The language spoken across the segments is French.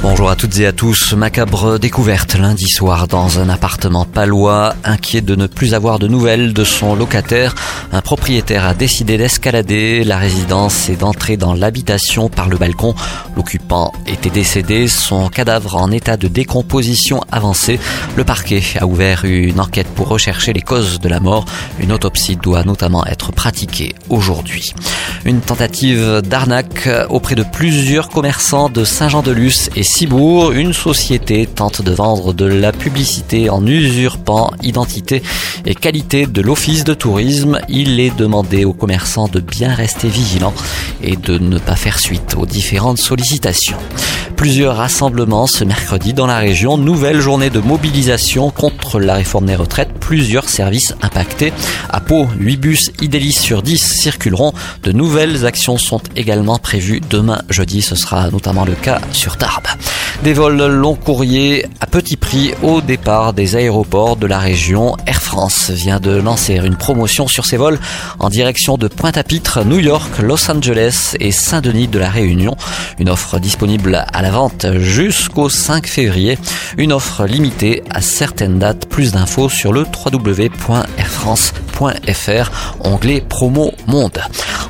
Bonjour à toutes et à tous. Macabre découverte lundi soir dans un appartement palois. Inquiet de ne plus avoir de nouvelles de son locataire, un propriétaire a décidé d'escalader la résidence et d'entrer dans l'habitation par le balcon. L'occupant était décédé, son cadavre en état de décomposition avancée. Le parquet a ouvert une enquête pour rechercher les causes de la mort. Une autopsie doit notamment être pratiquée aujourd'hui. Une tentative d'arnaque auprès de plusieurs commerçants de Saint-Jean-de-Luz et Cibourg. Une société tente de vendre de la publicité en usurpant identité et qualité de l'office de tourisme. Il est demandé aux commerçants de bien rester vigilants et de ne pas faire suite aux différentes sollicitations. Plusieurs rassemblements ce mercredi dans la région. Nouvelle journée de mobilisation contre la réforme des retraites. Plusieurs services impactés. À Pau, 8 bus Idélis sur 10 circuleront. De nouvelles actions sont également prévues demain jeudi. Ce sera notamment le cas sur Tarbes. Des vols long courriers à petit prix au départ des aéroports de la région. Air France vient de lancer une promotion sur ses vols en direction de Pointe-à-Pitre, New York, Los Angeles et Saint-Denis de la Réunion. Une offre disponible à la vente jusqu'au 5 février. Une offre limitée à certaines dates. Plus d'infos sur le www.airfrance.fr, onglet promo monde.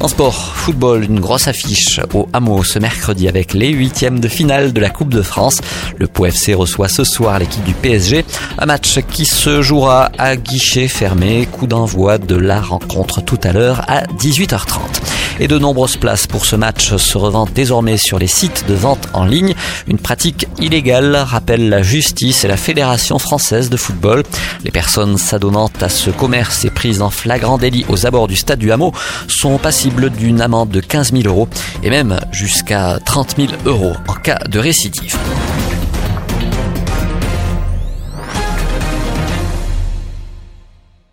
En sport, football, une grosse affiche au Hameau ce mercredi avec les huitièmes de finale de la Coupe de France. Le Pau FC reçoit ce soir l'équipe du PSG. Un match qui se jouera à guichet fermé. Coup d'envoi de la rencontre tout à l'heure à 18h30 et de nombreuses places pour ce match se revendent désormais sur les sites de vente en ligne. Une pratique illégale, rappelle la justice et la Fédération française de football. Les personnes s'adonnant à ce commerce et prises en flagrant délit aux abords du stade du Hameau sont passibles d'une amende de 15 000 euros et même jusqu'à 30 000 euros en cas de récidive.